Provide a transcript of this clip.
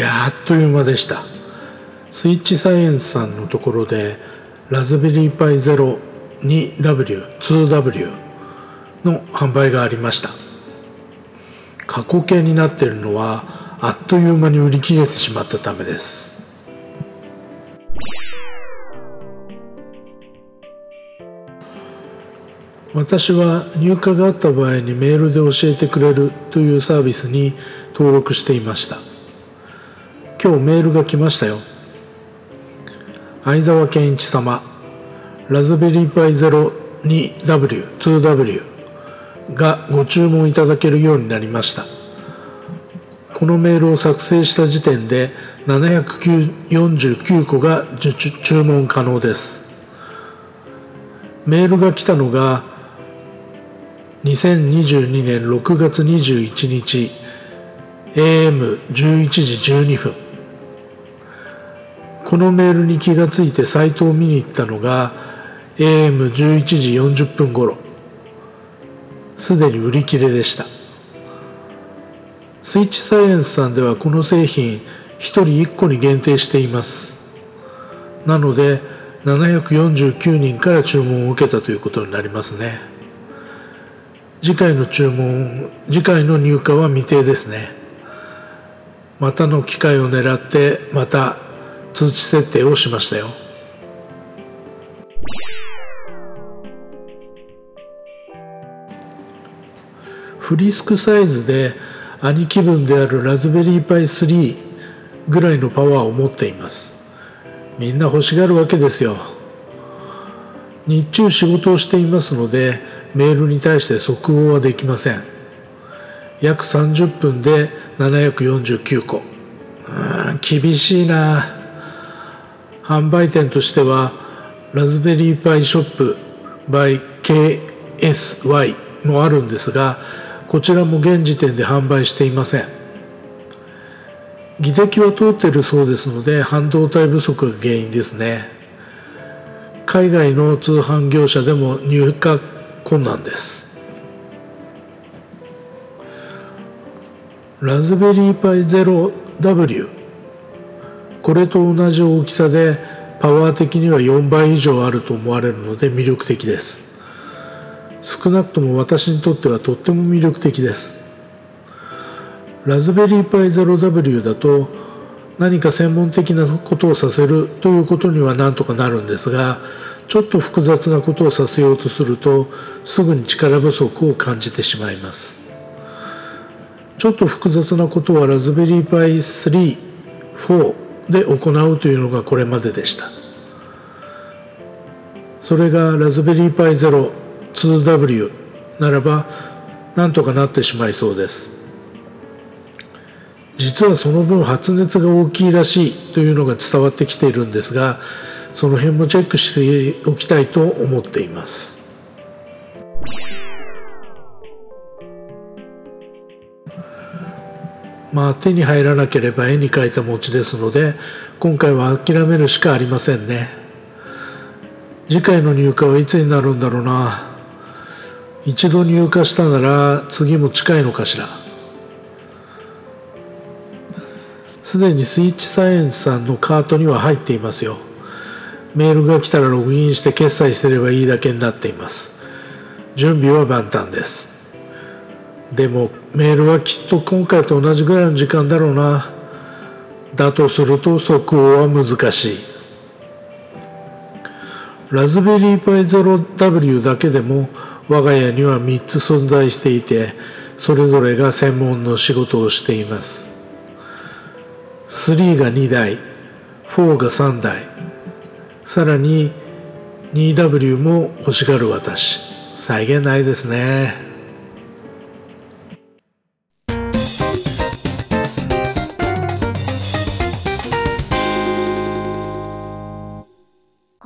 やあっという間でした。スイッチサイエンスさんのところでラズベリーパイゼロ 2W2W の販売がありました。過去形になっているのはあっという間に売り切れてしまったためです。私は入荷があった場合にメールで教えてくれるというサービスに登録していました。今日メールが来ましたよ。相沢健一様ラズベリーパイ 02W、2W がご注文いただけるようになりました。このメールを作成した時点で749個が注文可能です。メールが来たのが2022年6月21日 AM11 時12分。このメールに気がついてサイトを見に行ったのが AM11 時40分頃。すでに売り切れでした。スイッチサイエンスさんではこの製品1人1個に限定しています。なので749人から注文を受けたということになりますね。次回の注文次回の入荷は未定ですね。またの機会を狙ってまた通知設定をしましたよ。フリスクサイズで兄貴分であるラズベリーパイ3ぐらいのパワーを持っています。みんな欲しがるわけですよ。日中仕事をしていますのでメールに対して速報はできません。約30分で749個。うん厳しいな。販売店としてはラズベリーパイショップ by KSY もあるんですがこちらも現時点で販売していません。議席は通っているそうですので半導体不足が原因ですね。海外の通販業者でも入荷困難です。ラズベリーパイ 0W これと同じ大きさでパワー的には4倍以上あると思われるので魅力的です。少なくとも私にとってはとっても魅力的です。ラズベリーパイ 0W だと何か専門的なことをさせるということにはなんとかなるんですがちょっと複雑なことをさせようとするとすぐに力不足を感じてしまいます。ちょっと複雑なことはラズベリーパイ3、4で行うというのがこれまででした。それがラズベリーパイ 02W ならばなんとかなってしまいそうです。実はその分発熱が大きいらしいというのが伝わってきているんですがその辺もチェックしておきたいと思っています。まあ手に入らなければ絵に描いた餅ですので今回は諦めるしかありませんね。次回の入荷はいつになるんだろうな。一度入荷したなら次も近いのかしら。すでにスイッチサイエンスさんのカートには入っていますよ。メールが来たらログインして決済すればいいだけになっています。準備は万端です。でもメールはきっと今回と同じぐらいの時間だろうな。だとすると速報は難しい。ラズベリーパイ 0W だけでも我が家には3つ存在していてそれぞれが専門の仕事をしています。3が2台4が3台さらに 2W も欲しがる私。再現ないですね。